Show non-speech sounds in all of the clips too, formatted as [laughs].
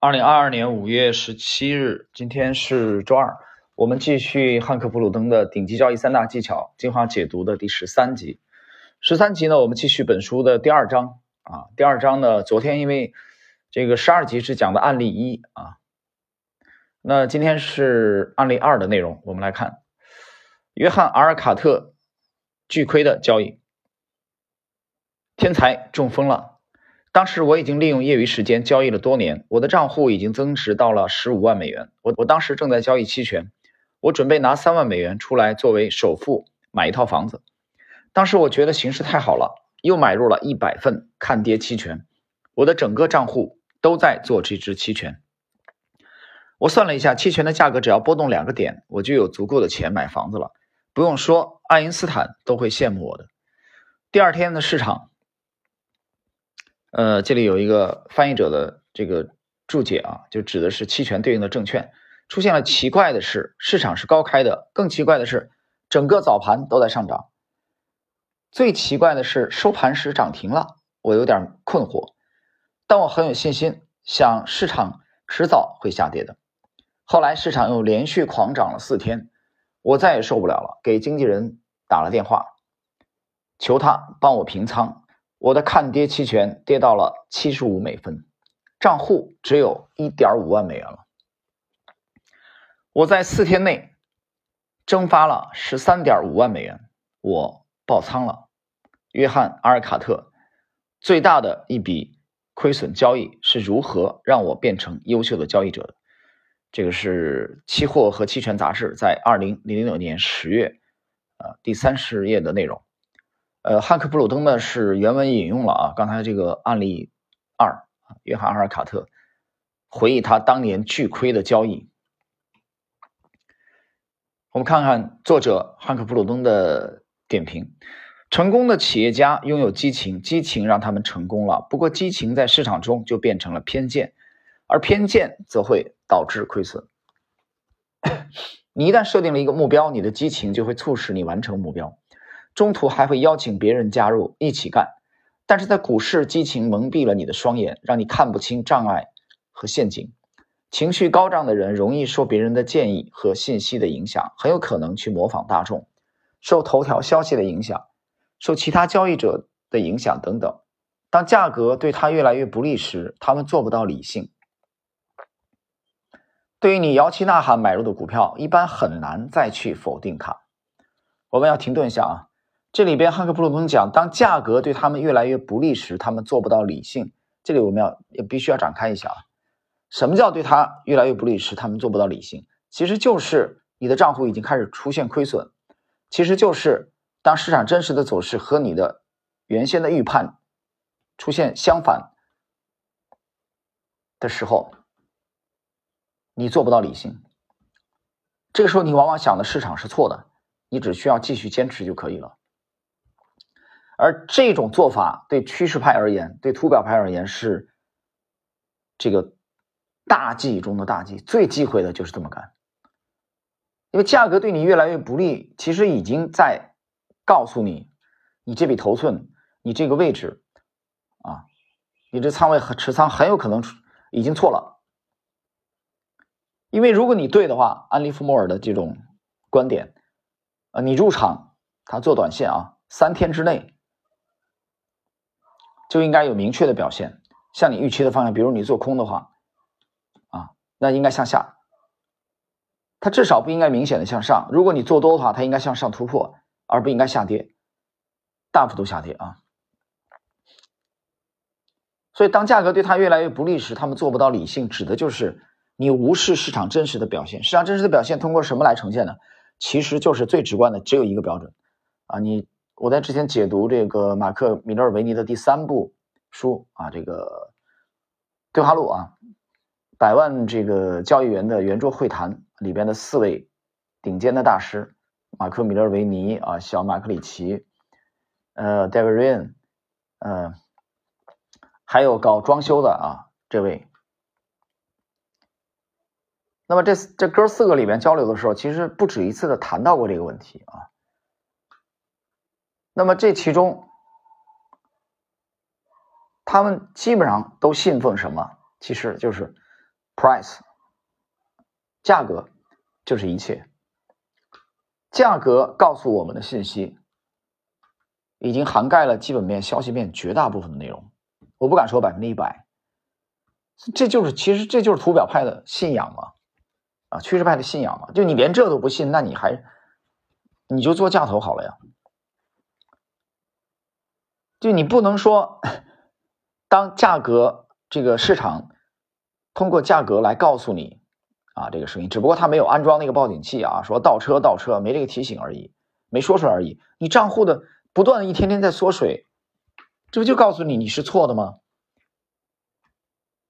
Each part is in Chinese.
二零二二年五月十七日，今天是周二，我们继续汉克普鲁登的顶级交易三大技巧精华解读的第十三集。十三集呢，我们继续本书的第二章啊。第二章呢，昨天因为这个十二集是讲的案例一啊，那今天是案例二的内容。我们来看约翰阿尔卡特巨亏的交易，天才中风了。当时我已经利用业余时间交易了多年，我的账户已经增值到了十五万美元。我我当时正在交易期权，我准备拿三万美元出来作为首付买一套房子。当时我觉得形势太好了，又买入了一百份看跌期权，我的整个账户都在做这支期权。我算了一下，期权的价格只要波动两个点，我就有足够的钱买房子了。不用说，爱因斯坦都会羡慕我的。第二天的市场。呃，这里有一个翻译者的这个注解啊，就指的是期权对应的证券出现了奇怪的是，市场是高开的，更奇怪的是，整个早盘都在上涨。最奇怪的是收盘时涨停了，我有点困惑，但我很有信心，想市场迟早会下跌的。后来市场又连续狂涨了四天，我再也受不了了，给经纪人打了电话，求他帮我平仓。我的看跌期权跌到了七十五美分，账户只有一点五万美元了。我在四天内蒸发了十三点五万美元，我爆仓了。约翰阿尔卡特最大的一笔亏损交易是如何让我变成优秀的交易者的？这个是《期货和期权杂志》在二零零六年十月呃第三十页的内容。呃，汉克布鲁登呢是原文引用了啊，刚才这个案例二，约翰阿尔卡特回忆他当年巨亏的交易。我们看看作者汉克布鲁登的点评：成功的企业家拥有激情，激情让他们成功了。不过，激情在市场中就变成了偏见，而偏见则会导致亏损。[coughs] 你一旦设定了一个目标，你的激情就会促使你完成目标。中途还会邀请别人加入一起干，但是在股市，激情蒙蔽了你的双眼，让你看不清障碍和陷阱。情绪高涨的人容易受别人的建议和信息的影响，很有可能去模仿大众，受头条消息的影响，受其他交易者的影响等等。当价格对他越来越不利时，他们做不到理性。对于你摇旗呐喊买入的股票，一般很难再去否定它。我们要停顿一下啊。这里边汉克普鲁登讲，当价格对他们越来越不利时，他们做不到理性。这里我们要也必须要展开一下啊，什么叫对他越来越不利时，他们做不到理性？其实就是你的账户已经开始出现亏损，其实就是当市场真实的走势和你的原先的预判出现相反的时候，你做不到理性。这个时候你往往想的市场是错的，你只需要继续坚持就可以了。而这种做法对趋势派而言，对图表派而言是这个大忌中的大忌，最忌讳的就是这么干。因为价格对你越来越不利，其实已经在告诉你，你这笔头寸，你这个位置啊，你这仓位和持仓很有可能已经错了。因为如果你对的话，安利弗莫尔的这种观点，啊，你入场他做短线啊，三天之内。就应该有明确的表现，向你预期的方向。比如你做空的话，啊，那应该向下，它至少不应该明显的向上。如果你做多的话，它应该向上突破，而不应该下跌，大幅度下跌啊。所以，当价格对它越来越不利时，他们做不到理性，指的就是你无视市场真实的表现。市场真实的表现通过什么来呈现呢？其实就是最直观的，只有一个标准啊，你。我在之前解读这个马克·米勒尔维尼的第三部书啊，这个对话录啊，百万这个交易员的圆桌会谈里边的四位顶尖的大师，马克·米勒尔维尼啊，小马克里奇，呃，David Ryan，呃，还有搞装修的啊这位。那么这这哥四个里边交流的时候，其实不止一次的谈到过这个问题啊。那么这其中，他们基本上都信奉什么？其实就是 price，价格就是一切。价格告诉我们的信息，已经涵盖了基本面、消息面绝大部分的内容。我不敢说百分之一百，这就是其实这就是图表派的信仰嘛，啊，趋势派的信仰嘛。就你连这都不信，那你还你就做价投好了呀。就你不能说，当价格这个市场通过价格来告诉你。啊，这个声音只不过他没有安装那个报警器啊，说倒车倒车没这个提醒而已，没说出来而已。你账户的不断的一天天在缩水，这不就告诉你你是错的吗？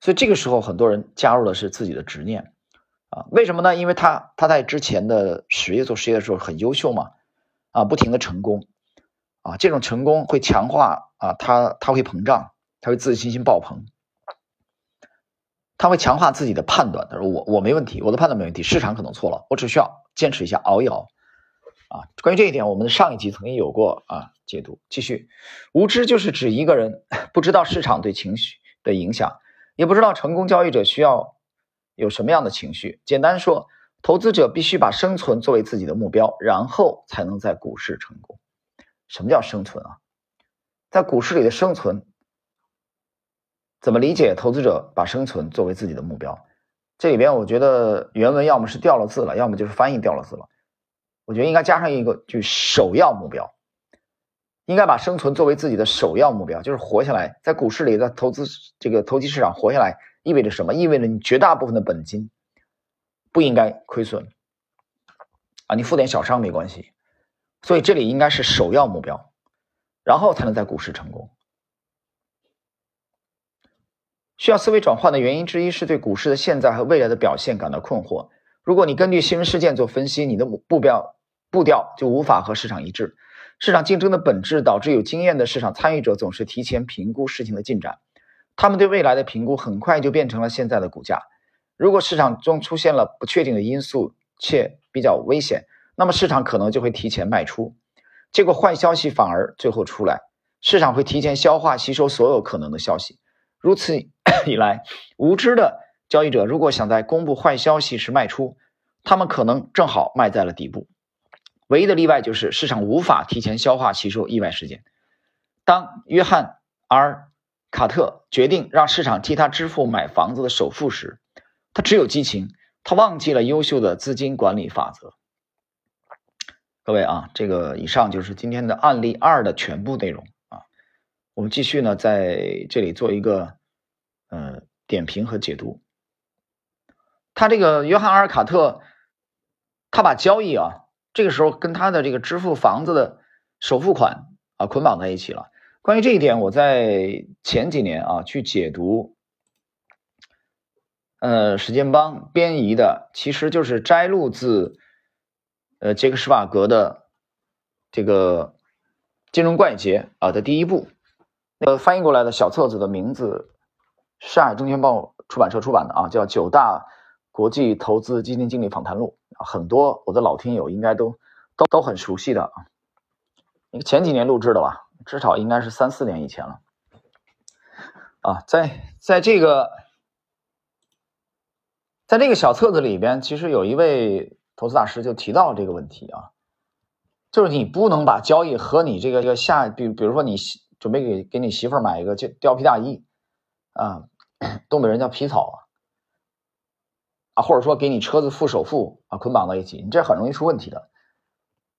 所以这个时候很多人加入的是自己的执念啊，为什么呢？因为他他在之前的实业做实业的时候很优秀嘛，啊，不停的成功啊，这种成功会强化啊，他他会膨胀，他会自信心爆棚。他会强化自己的判断，他说我我没问题，我的判断没问题，市场可能错了，我只需要坚持一下，熬一熬。啊，关于这一点，我们的上一集曾经有过啊解读。继续，无知就是指一个人 [laughs] 不知道市场对情绪的影响，也不知道成功交易者需要有什么样的情绪。简单说，投资者必须把生存作为自己的目标，然后才能在股市成功。什么叫生存啊？在股市里的生存。怎么理解？投资者把生存作为自己的目标，这里边我觉得原文要么是掉了字了，要么就是翻译掉了字了。我觉得应该加上一个句“首要目标”，应该把生存作为自己的首要目标，就是活下来。在股市里，的投资这个投机市场活下来，意味着什么？意味着你绝大部分的本金不应该亏损啊，你负点小伤没关系。所以这里应该是首要目标，然后才能在股市成功。需要思维转换的原因之一是对股市的现在和未来的表现感到困惑。如果你根据新闻事件做分析，你的目标步调就无法和市场一致。市场竞争的本质导致有经验的市场参与者总是提前评估事情的进展，他们对未来的评估很快就变成了现在的股价。如果市场中出现了不确定的因素且比较危险，那么市场可能就会提前卖出，结果坏消息反而最后出来，市场会提前消化吸收所有可能的消息。如此以来，无知的交易者如果想在公布坏消息时卖出，他们可能正好卖在了底部。唯一的例外就是市场无法提前消化吸收意外事件。当约翰 ·R· 卡特决定让市场替他支付买房子的首付时，他只有激情，他忘记了优秀的资金管理法则。各位啊，这个以上就是今天的案例二的全部内容啊。我们继续呢，在这里做一个呃点评和解读。他这个约翰阿尔卡特，他把交易啊，这个时候跟他的这个支付房子的首付款啊捆绑在一起了。关于这一点，我在前几年啊去解读，呃，时间帮编译的，其实就是摘录自呃杰克施瓦格的这个金融怪杰啊的第一部。那个翻译过来的小册子的名字，上海证券报出版社出版的啊，叫《九大国际投资基金经理访谈录》很多我的老听友应该都都都很熟悉的啊。那个前几年录制的吧，至少应该是三四年以前了。啊，在在这个在这个小册子里边，其实有一位投资大师就提到了这个问题啊，就是你不能把交易和你这个这个下，比比如说你。准备给给你媳妇儿买一个貂貂皮大衣，啊，东北人叫皮草啊，啊，或者说给你车子付首付啊，捆绑在一起，你这很容易出问题的，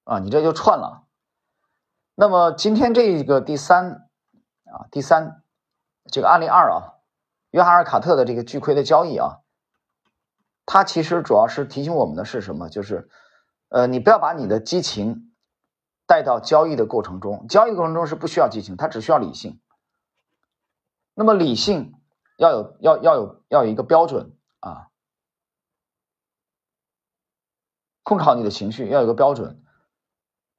啊，你这就串了。那么今天这个第三啊，第三这个案例二啊，约翰尔卡特的这个巨亏的交易啊，它其实主要是提醒我们的是什么？就是，呃，你不要把你的激情。带到交易的过程中，交易过程中是不需要激情，它只需要理性。那么理性要有要要有要有一个标准啊，控制好你的情绪要有个标准。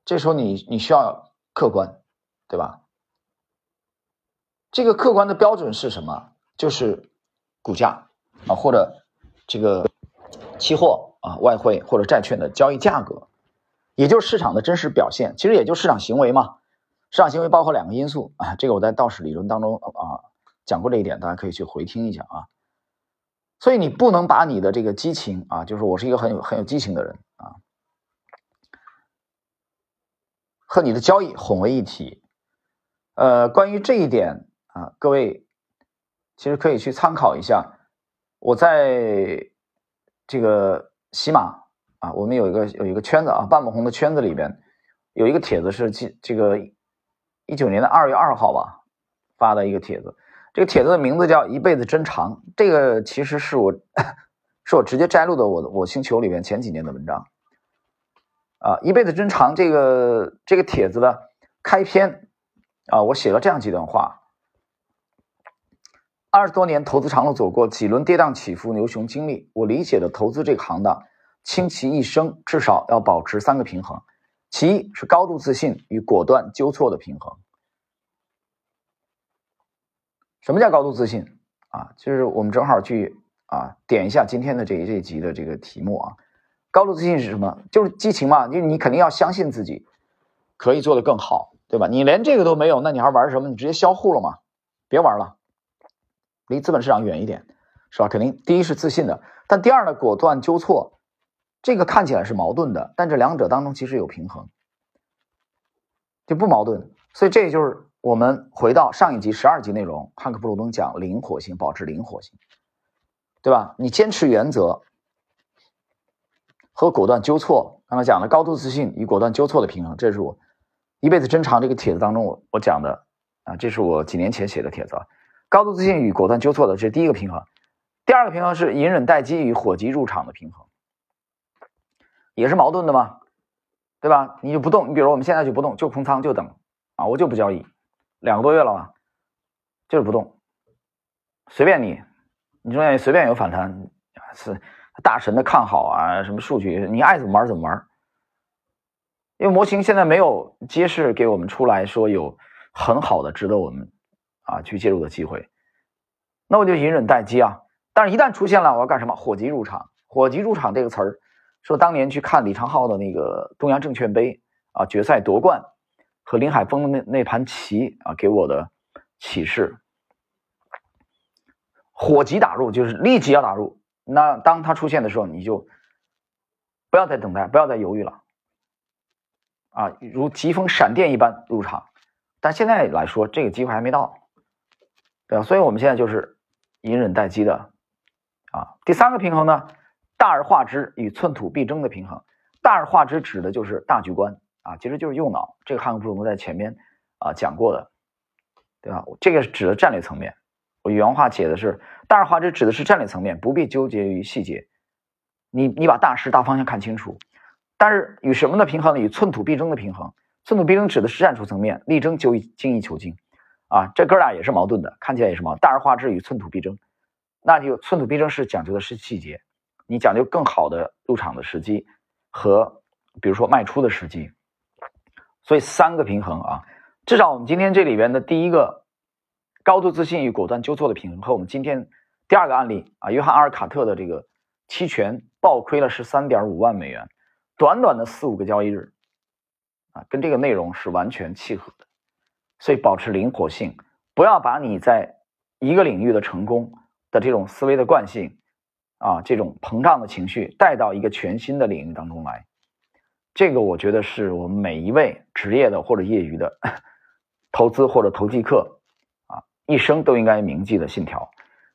这时候你你需要客观，对吧？这个客观的标准是什么？就是股价啊，或者这个期货啊、外汇或者债券的交易价格。也就是市场的真实表现，其实也就市场行为嘛。市场行为包括两个因素啊，这个我在道氏理论当中啊讲过这一点，大家可以去回听一下啊。所以你不能把你的这个激情啊，就是我是一个很有很有激情的人啊，和你的交易混为一体。呃，关于这一点啊，各位其实可以去参考一下。我在这个喜马啊，我们有一个有一个圈子啊，半亩红的圈子里边有一个帖子是这这个一九年的二月二号吧发的一个帖子。这个帖子的名字叫“一辈子真长”，这个其实是我 [laughs] 是我直接摘录的我我星球里面前几年的文章啊，“一辈子真长”这个这个帖子的开篇啊，我写了这样几段话：二十多年投资长路走过，几轮跌宕起伏、牛熊经历，我理解的投资这个行当，倾其一生至少要保持三个平衡，其一是高度自信与果断纠错的平衡。什么叫高度自信啊？就是我们正好去啊点一下今天的这一这一集的这个题目啊。高度自信是什么？就是激情嘛，就你肯定要相信自己可以做得更好，对吧？你连这个都没有，那你还玩什么？你直接销户了嘛？别玩了，离资本市场远一点，是吧？肯定第一是自信的，但第二呢，果断纠错，这个看起来是矛盾的，但这两者当中其实有平衡，就不矛盾。所以这就是。我们回到上一集十二集内容，汉克·布鲁登讲灵活性，保持灵活性，对吧？你坚持原则和果断纠错。刚才讲的高度自信与果断纠错的平衡，这是我一辈子珍藏这个帖子当中我我讲的啊，这是我几年前写的帖子啊。高度自信与果断纠错的这是第一个平衡，第二个平衡是隐忍待机与火急入场的平衡，也是矛盾的嘛？对吧？你就不动，你比如我们现在就不动，就空仓就等啊，我就不交易。两个多月了吧，就是不动，随便你，你中间随便有反弹，是大神的看好啊，什么数据，你爱怎么玩怎么玩。因为模型现在没有揭示给我们出来说有很好的值得我们啊去介入的机会，那我就隐忍待机啊。但是，一旦出现了，我要干什么？火急入场。火急入场这个词儿，说当年去看李昌镐的那个东阳证券杯啊决赛夺冠。和林海峰的那那盘棋啊，给我的启示：火急打入就是立即要打入。那当它出现的时候，你就不要再等待，不要再犹豫了啊！如疾风闪电一般入场。但现在来说，这个机会还没到，对吧？所以我们现在就是隐忍待机的啊。第三个平衡呢，大而化之与寸土必争的平衡。大而化之指的就是大局观。啊，其实就是右脑，这个汉克·布鲁诺在前面啊讲过的，对吧？这个是指的战略层面，我原话写的是大而化之，指的是战略层面，不必纠结于细节。你你把大势大方向看清楚，但是与什么的平衡呢？与寸土必争的平衡。寸土必争指的是战术层面，力争就精益求精。啊，这哥俩也是矛盾的，看起来也是矛盾。大而化之与寸土必争，那就寸土必争是讲究的是细节，你讲究更好的入场的时机和比如说卖出的时机。所以三个平衡啊，至少我们今天这里边的第一个高度自信与果断纠错的平衡，和我们今天第二个案例啊，约翰阿尔卡特的这个期权暴亏了十三点五万美元，短短的四五个交易日啊，跟这个内容是完全契合的。所以保持灵活性，不要把你在一个领域的成功的这种思维的惯性啊，这种膨胀的情绪带到一个全新的领域当中来。这个我觉得是我们每一位职业的或者业余的投资或者投机客啊，一生都应该铭记的信条。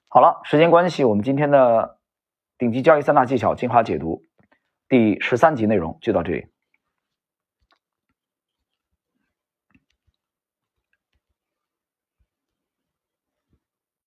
好了，时间关系，我们今天的顶级交易三大技巧精华解读第十三集内容就到这里。